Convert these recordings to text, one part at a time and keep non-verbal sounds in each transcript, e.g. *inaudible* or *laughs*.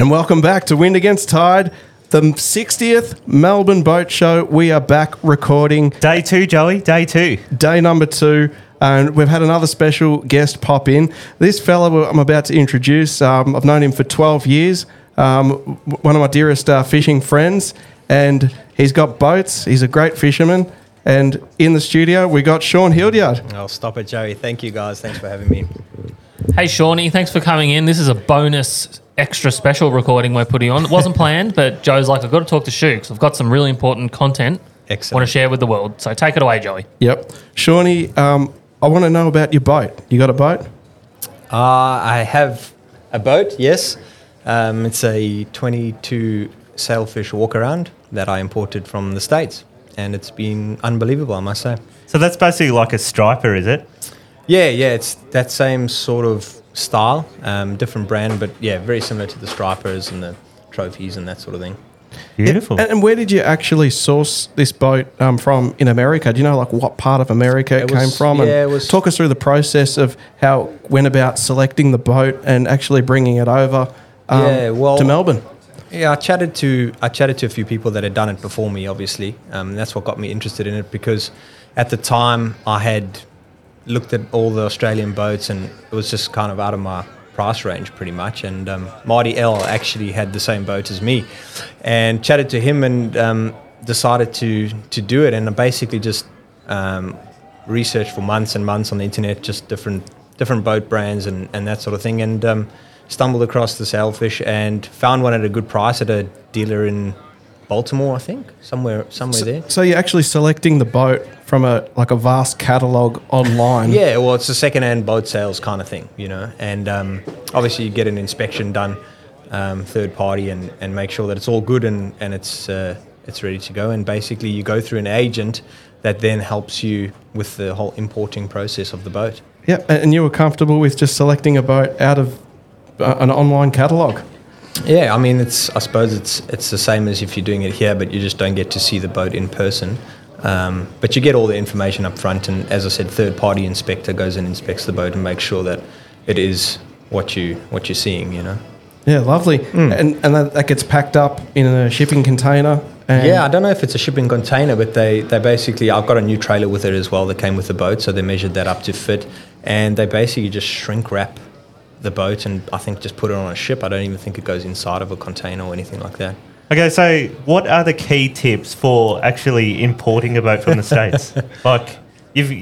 And welcome back to Wind Against Tide, the 60th Melbourne Boat Show. We are back recording Day two, Joey. Day two. day number two. And we've had another special guest pop in. This fella I'm about to introduce, um, I've known him for 12 years, um, one of my dearest uh, fishing friends. And he's got boats, he's a great fisherman. And in the studio, we got Sean Hildyard. I'll stop it, Joey. Thank you, guys. Thanks for having me. Hey, Shawnee, thanks for coming in. This is a bonus extra special recording we're putting on. It wasn't planned, but Joe's like, I've got to talk to Shooks. I've got some really important content I Excellent. want to share with the world. So take it away, Joey. Yep. Shawnee, um, I want to know about your boat. You got a boat? Uh, I have a boat, yes. Um, it's a 22 sailfish walk around that I imported from the States. And it's been unbelievable, I must say. So that's basically like a striper, is it? Yeah, yeah, it's that same sort of style, um, different brand, but yeah, very similar to the stripers and the trophies and that sort of thing. Beautiful. And, and where did you actually source this boat um, from in America? Do you know like what part of America it, It came from? yeah, and it was- talk us through the process of how it went about selecting the boat and actually bringing it over um, Yeah, well- to Melbourne. Yeah, I chatted to I chatted to a few people that had done it before me. Obviously, um, and that's what got me interested in it because at the time I had looked at all the Australian boats and it was just kind of out of my price range pretty much. And um, Marty L actually had the same boat as me, and chatted to him and um, decided to to do it. And I basically just um, researched for months and months on the internet, just different different boat brands and, and that sort of thing. And um, stumbled across the sailfish and found one at a good price at a dealer in Baltimore, I think, somewhere somewhere there. So you're actually selecting the boat from a like a vast catalog online. Yeah, well, it's a second-hand boat sales kind of thing, you know. And um, obviously, you get an inspection done, um, third party, and, and make sure that it's all good and and it's uh, it's ready to go. And basically, you go through an agent that then helps you with the whole importing process of the boat. Yeah, and you were comfortable with just selecting a boat out of uh, an online catalog. Yeah, I mean, it's I suppose it's it's the same as if you're doing it here, but you just don't get to see the boat in person. Um, but you get all the information up front, and as I said, third-party inspector goes and inspects the boat and makes sure that it is what you what you're seeing. You know. Yeah, lovely. Hmm. And and that, that gets packed up in a shipping container. And Yeah, I don't know if it's a shipping container, but they, they basically, I've got a new trailer with it as well that came with the boat, so they measured that up to fit, and they basically just shrink wrap the boat and I think just put it on a ship. I don't even think it goes inside of a container or anything like that. Okay, so what are the key tips for actually importing a boat from the States? *laughs* like, you've,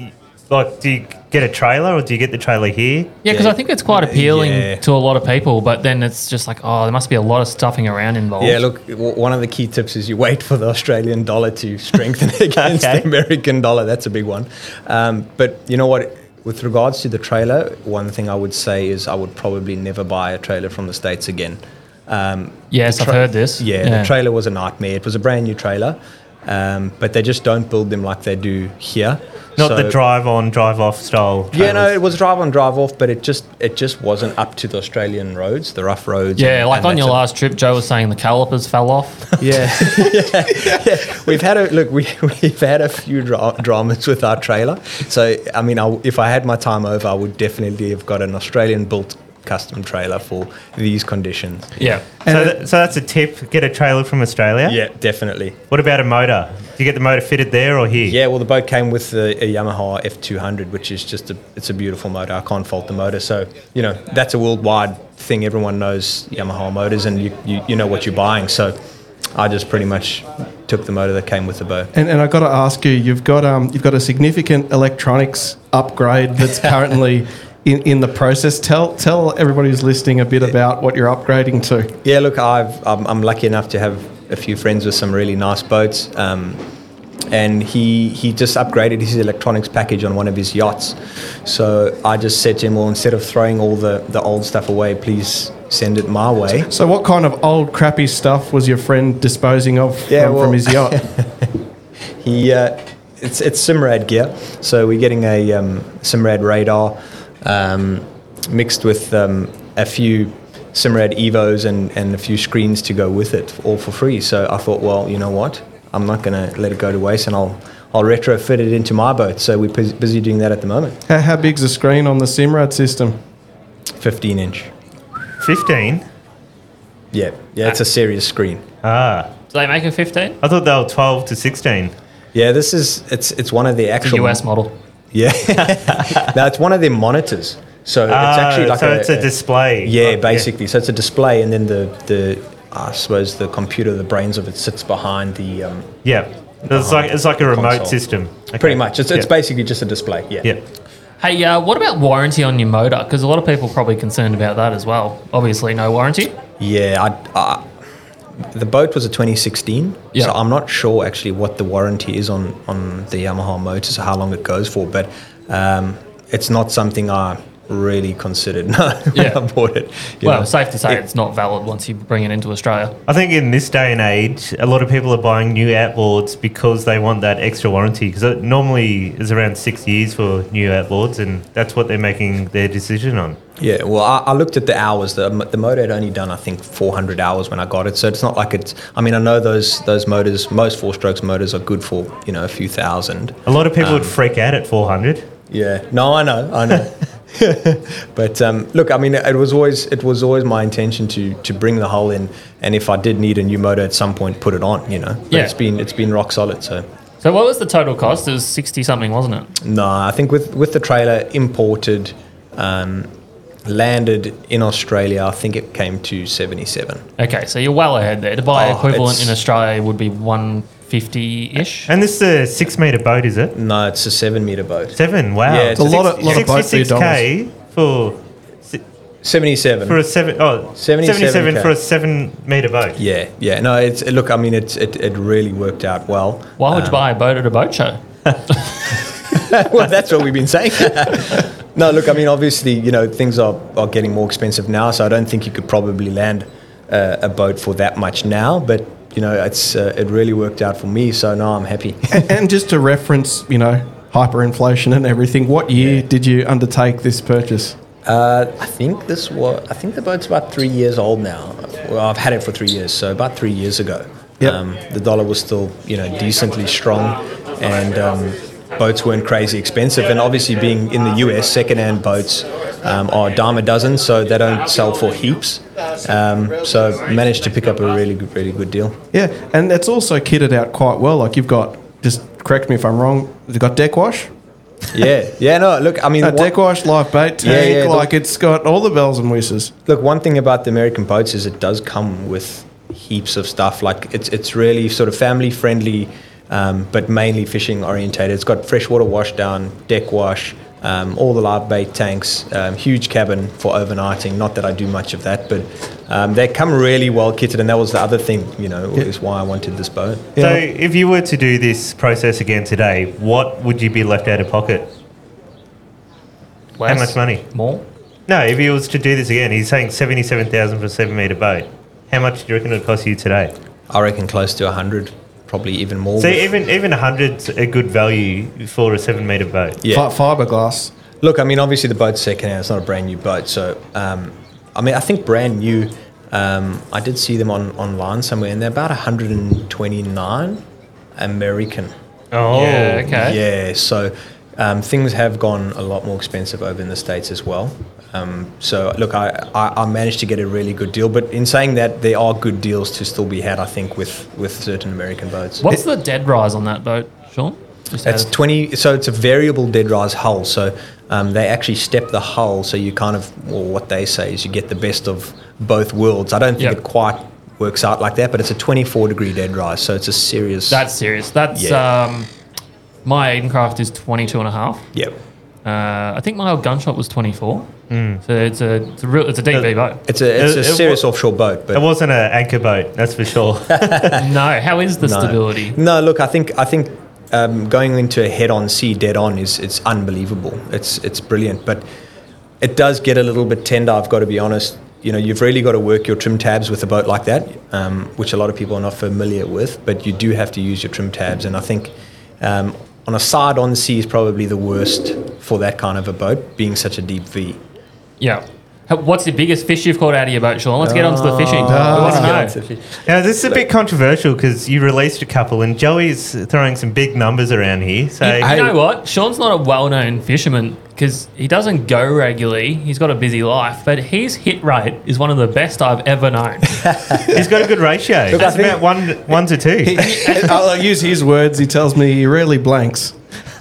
like, do you get a trailer or do you get the trailer here? Yeah, because Yeah. I think it's quite appealing Yeah. to a lot of people, but then it's just like, oh, there must be a lot of stuffing around involved. Yeah, look, w- one of the key tips is you wait for the Australian dollar to strengthen *laughs* against Okay. the American dollar. That's a big one. Um, but you know what? With regards to the trailer, one thing I would say is I would probably never buy a trailer from the States again. Um, Yes, the I've heard this. Yeah, Yeah. the trailer was a nightmare. It was a brand new trailer, um, but they just don't build them like they do here. Not the drive on, drive off style. Yeah, no, it was drive on, drive off, but it just it just wasn't up to the Australian roads, the rough roads. Yeah, and- like and on your a- last trip, Joe was saying the calipers fell off. *laughs* yeah. yeah, yeah. We've had a look. We *laughs* we've had a few dra- dramas with our trailer. So I mean, I, if I had my time over, I would definitely have got an Australian built custom trailer for these conditions. yeah. So, th- so that's a tip. Get a trailer from Australia. Yeah, definitely. What about a motor? Do you get the motor fitted there or here? Yeah, well, the boat came with a, a Yamaha F200, which is just a it's a beautiful motor. I can't fault the motor. So you know that's a worldwide thing. Everyone knows Yamaha motors, and you you, you know what you're buying. So I just pretty much took the motor that came with the boat. And, and I got to ask you, you've got um, you've got a significant electronics upgrade that's *laughs* currently in, in the process. Tell tell everybody who's listening a bit about what you're upgrading to. Yeah, look, I've I'm, I'm lucky enough to have a few friends with some really nice boats, um, and he he just upgraded his electronics package on one of his yachts. So I just said to him, well, instead of throwing all the the old stuff away, please send it my way. So, what kind of old crappy stuff was your friend disposing of Yeah, from, well- from his yacht? *laughs* He uh, it's it's Simrad gear, so we're getting a um, Simrad radar um, mixed with um, a few Simrad Evos and, and a few screens to go with it, all for free. So I thought, well, you know what, I'm not going to let it go to waste, and I'll I'll retrofit it into my boat. So we're busy doing that at the moment. how, how big's the screen on the Simrad system? 15 inch. 15. Yeah, yeah, it's a serious screen. Ah, Do they make a 15? I thought they were 12 to 16. Yeah, this is it's it's one of the The actual US model. Yeah, *laughs* no, it's one of their monitors. So it's Ah, actually like so a, it's a display. Yeah, Oh, basically. So it's a display, and then the the I suppose the computer, the brains of it, sits behind the. Um, Yeah. It's like it's like a remote Console. system. Okay. Pretty much, it's, it's Yeah. basically just a display. Yeah. Yeah. Hey, uh, what about warranty on your motor? Because a lot of people are probably concerned about that as well. Obviously, no warranty. Yeah, I, I, the boat was a 2016, Yeah. so I'm not sure actually what the warranty is on, on the Yamaha motors or how long it goes for, but um, it's not something I really considered *laughs* no Yeah. I bought it. you well, know. safe to say It- it's not valid once you bring it into Australia. I think in this day and age, a lot of people are buying new outboards because they want that extra warranty. Because it normally is around six years for new outboards, and that's what they're making their decision on. Yeah, well, I, I looked at the hours. The, the motor had only done, I think, 400 hours when I got it. So it's not like it's. I mean, I know those those motors, most four strokes motors are good for you know a few thousand. A lot of people Um, would freak out at 400. Yeah, no, I know, I know. *laughs* *laughs* but um, look, I mean, it was always it was always my intention to to bring the hull in, and if I did need a new motor at some point, put it on. You know, but Yeah. it's been it's been rock solid. So So, what was the total cost? It was 60 something, wasn't it? no, I think with with the trailer imported. Um, landed in Australia, I think it came to 77. Okay, so you're well ahead there. To buy Oh, equivalent in Australia would be 150 ish. And this is a six meter boat, is it? No, it's a seven meter boat. Seven. Wow. Yeah, it's a lot of- lot of boats for your 66k for 77. for a seven oh 77K. 77 for a seven meter boat. yeah, yeah. No, it's look. I mean, it's it, it really worked out well. Why would you Um, buy a boat at a boat show? *laughs* well, that's what we've been saying. *laughs* no, look, I mean, obviously, you know, things are, are getting more expensive now, so I don't think you could probably land uh, a boat for that much now. But you know, it's uh, it really worked out for me, so now I'm happy. And, and just to reference, you know, hyperinflation and everything, what year did you undertake this purchase? uh, I think this was. I think the boat's about three years old now. Well, I've had it for three years, so about three years ago. Yep. Um, the dollar was still, you know, decently strong, and um, boats weren't crazy expensive. And obviously, being in the US, second-hand boats um, are a dime a dozen, so they don't sell for heaps. Um, so managed to pick up a really, good, really good deal. Yeah, and it's also kitted out quite well. Like you've got, just correct me if I'm wrong, you've got deck wash, Yeah, yeah. No, look, I mean, what- deck wash, live bait tank, Yeah, yeah, like it's got all the bells and whistles. Look, one thing about the American boats is it does come with heaps of stuff. Like it's it's really sort of family friendly, um, but mainly fishing orientated. It's got freshwater washdown, deck wash, um, all the live bait tanks, um, huge cabin for overnighting. Not that I do much of that, but um, they come really well kitted, and that was the other thing, you know, is why I wanted this boat. So Yeah. if you were to do this process again today, what would you be left out of pocket? Less? much money? More? No, if he was to do this again, he's saying seventy-seven thousand for a seven-meter boat. How much do you reckon it would cost you today? I reckon close to a hundred, probably even more. So with- even even hundred's a good value for a seven-meter boat. yeah. Fi- fiberglass. Look, I mean, obviously the boat's secondhand. It's not a brand new boat. So, um, I mean, I think brand new. Um, I did see them on online somewhere, and they're about 129 American. Oh, Yeah, okay. Yeah. So um, things have gone a lot more expensive over in the states as well. Um, so look, I, I, I managed to get a really good deal, but in saying that, there are good deals to still be had. I think with with certain American boats. What's the dead rise on that boat, Sean? Just It's 20, so it's a variable dead rise hull. So um, they actually step the hull, so you kind of, well, what they say is you get the best of both worlds. I don't think Yep. it quite works out like that, but it's a 24 degree dead rise, so it's a serious. That's serious. That's Yeah. My Aidencraft is 22 and a half. Yep. Uh, I think my old gunshot was 24. So it's a it's a real it's a deep V boat. It's a it's It- a it serious wa- offshore boat, but It wasn't an anchor boat, that's for sure. *laughs* no, how is the no. stability? No, look, I think I think um, going into a head-on sea dead on is it's unbelievable. It's it's brilliant, but it does get a little bit tender. I've got to be honest. You know, you've really got to work your trim tabs with a boat like that, um, which a lot of people are not familiar with. But you do have to use your trim tabs, and I think um, on a side-on sea is probably the worst for that kind of a boat, being such a deep V. Yeah. What's the biggest fish you've caught out of your boat, Sean? Let's get on to the fishing. Ah. we want to know. Now, this is a bit controversial because you released a couple, and Joey's throwing some big numbers around here. So, You, you know what? Sean's not a well-known fisherman because he doesn't go regularly. He's got a busy life, but his hit rate is one of the best I've ever known. *laughs* he's got a good ratio. Look, I think- about one, one to two. I'll use his words. He tells me he rarely blanks.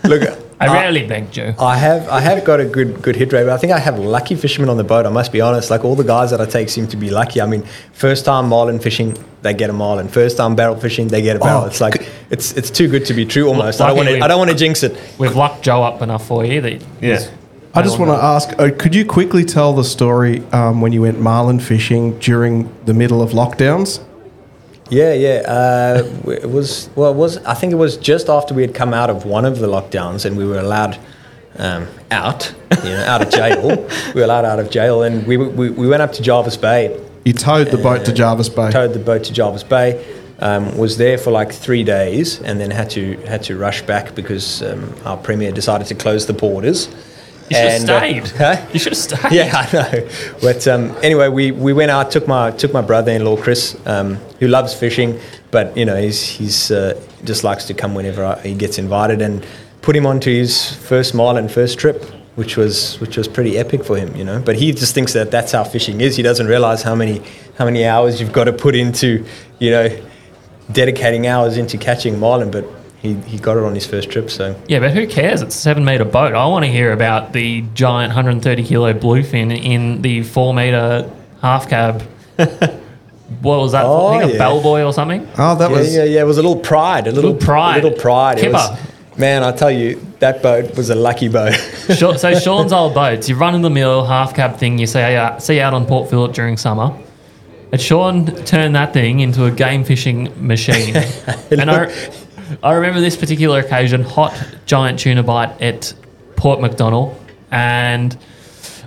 Look, I rarely beg Joe. I have I have got a good good hit rate, but I think I have lucky fishermen on the boat. I must be honest. Like all the guys that I take seem to be lucky. I mean, first time marlin fishing, they get a marlin. First time barrel fishing, they get a barrel. Oh, it's like it's it's too good to be true almost. I don't want to I don't want to jinx it. We've locked Joe up enough for you that Yeah. I just want to ask uh, could you quickly tell the story um, when you went marlin fishing during the middle of lockdowns? Yeah, yeah. Uh, it was well. It was I think it was just after we had come out of one of the lockdowns and we were allowed um, out, you know, out of jail. *laughs* we were allowed out of jail, and we, we we went up to Jervis Bay. You towed the boat to Jervis Bay. Towed the boat to Jervis Bay. Um, was there for like three days, and then had to had to rush back because um, our premier decided to close the borders. You should have And, uh, stayed. *laughs* huh? You should have stayed. Yeah, I know. But um, anyway, we, we went out. Took my took my brother-in-law Chris, um, who loves fishing, but you know he's he's uh, just likes to come whenever I, he gets invited, and put him onto his first marlin first trip, which was which was pretty epic for him, you know. But he just thinks that that's how fishing is. He doesn't realize how many how many hours you've got to put into, you know, dedicating hours into catching marlin. But he, he got it on his first trip, so Yeah, but who cares? It's a seven meter boat. I want to hear about the giant 130 kilo bluefin in the four meter half cab. *laughs* what was that? Oh, I think a bellboy or something. Oh, that yeah, was. yeah, yeah. It was a little pride, a little, Little pride. a little pride. It Kipper. was, man, I tell you, that boat was a lucky boat. Sha- so *laughs* Sean's old boats, you run in the mill half cab thing. You see out, see out on Port Phillip during summer. And Sean turned that thing into a game fishing machine. *laughs* and I, I remember this particular occasion: hot giant tuna bite at Port MacDonnell, and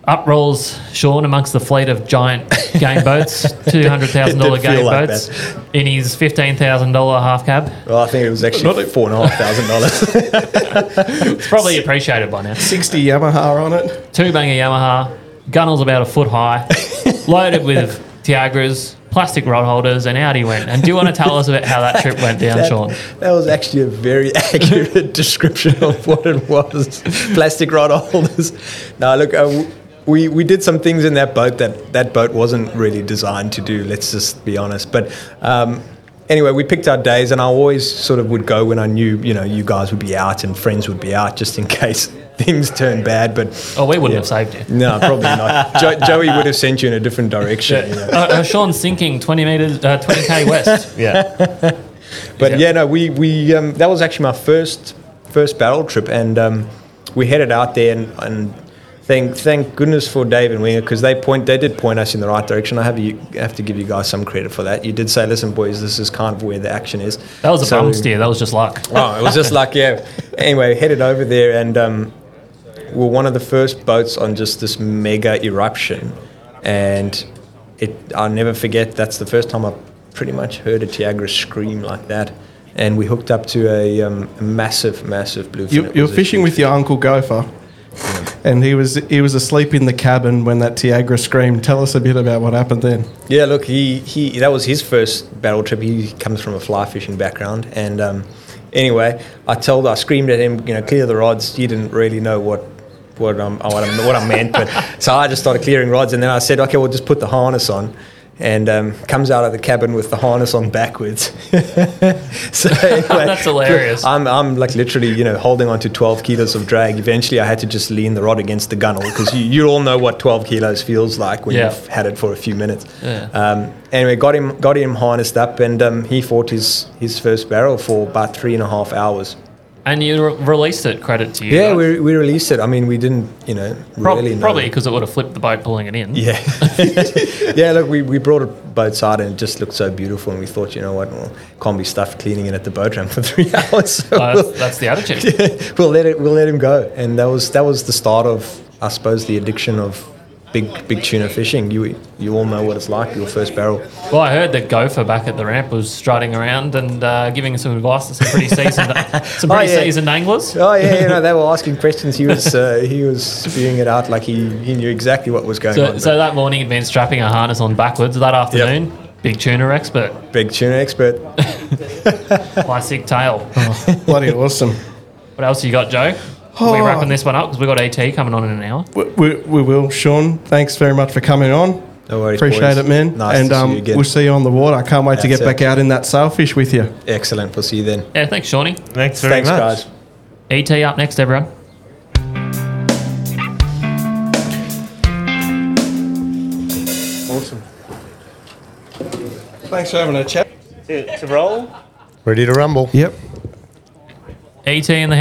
up rolls Sean amongst the fleet of giant game boats, *laughs* two hundred thousand dollar It did feel game like boats, in his fifteen thousand dollar half cab. well, I think it was actually Not four and a half thousand dollars. It's *laughs* probably appreciated by now. 60 Yamaha on it. two banger Yamaha, gunnels about a foot high, *laughs* loaded with Tiagras, plastic rod holders, and out he went. And do you want to tell us about how that trip went down, Sean? That was actually a very *laughs* accurate description of what it was. Plastic rod holders. Now, look, uh, we, we did some things in that boat that that boat wasn't really designed to do, let's just be honest. But um, anyway, we picked our days, and I always sort of would go when I knew, you know, you guys would be out and friends would be out just in *laughs* case things turned bad. But Oh, we wouldn't Yeah. have saved you. no, probably not. Jo- *laughs* Joey would have sent you in a different direction. You know. Uh, uh, Sean's sinking 20 meters, uh, 20k west. *laughs* Yeah. But Yeah. yeah, no, we we um, that was actually my first first barrel trip, and um, we headed out there, and, and thank thank goodness for Dave and Winger because they point they did point us in the right direction. I have you have to give you guys some credit for that. You did say, listen, boys, this is kind of where the action is. That was a So- bum steer. That was just luck. Oh, it was just *laughs* luck. yeah. Anyway, headed over there, and um, we were one of the first boats on just this mega eruption, and it I'll never forget. That's the first time I pretty much heard a Tiagra scream like that. And we hooked up to a, um, massive, massive bluefin. You, you were fishing with your uncle Gopher, and he was he was asleep in the cabin when that Tiagra screamed. Tell us a bit about what happened then. Yeah, look, he, he that was his first battle trip. He comes from a fly fishing background, and um, anyway, I told, I screamed at him, you know, clear the rods. He didn't really know what what um what I, what I meant, but *laughs* so I just started clearing rods, and then I said, okay, we'll just put the harness on. And um, comes out of the cabin with the harness on backwards. *laughs* so *laughs* anyway, That's hilarious. I'm, I'm like literally, you know, holding on to 12 kilos of drag. Eventually, I had to just lean the rod against the gunnel because you, you all know what 12 kilos feels like when Yeah. you've had it for a few minutes. Yeah. Um, anyway, got him got him harnessed up, and um, he fought his his first barrel for about three and a half hours. And you re- released it, credit to you. Yeah, we, we released it. I mean, we didn't, you know, Prob- really know. Probably because it would have flipped the boat pulling it in. Yeah, *laughs* yeah. Look, we, we brought it boat side, and it just looked so beautiful. And we thought, you know what, well, can't be stuffed cleaning it at the boat ramp for *laughs* three *laughs* hours. So Uh, we'll- that's, that's the attitude. we'll let it we'll let him go and that was that was the start of I suppose the addiction of big big tuna fishing. You you all know what it's like. Your first barrel. Well, I heard that Gopher back at the ramp was strutting around and uh, giving some advice to some pretty *laughs* seasoned, some Oh, pretty yeah. seasoned anglers. Oh yeah, you know they were *laughs* asking questions. He was uh, he was spewing it out like he, he knew exactly what was going So, on. so that morning he'd been strapping a harness on backwards. That afternoon, big tuna expert, Big tuna expert. *laughs* classic tale. Bloody awesome. What else you got, Joe? Oh. We're wrapping this one up because we've got AT coming on in an hour. We, we, we will, Sean. Thanks very much for coming on. No worries. Appreciate boys. it, man. Nice and to see um, you again. we'll see you on the water. I can't wait to That's get back out in that sailfish with you. Excellent. We'll see you then. Yeah, thanks, Shawnee. Thanks very Thanks, much. guys. ET up next, everyone. Awesome. Thanks for having a chat. To, to roll? Ready to rumble. Yep. ET in the house.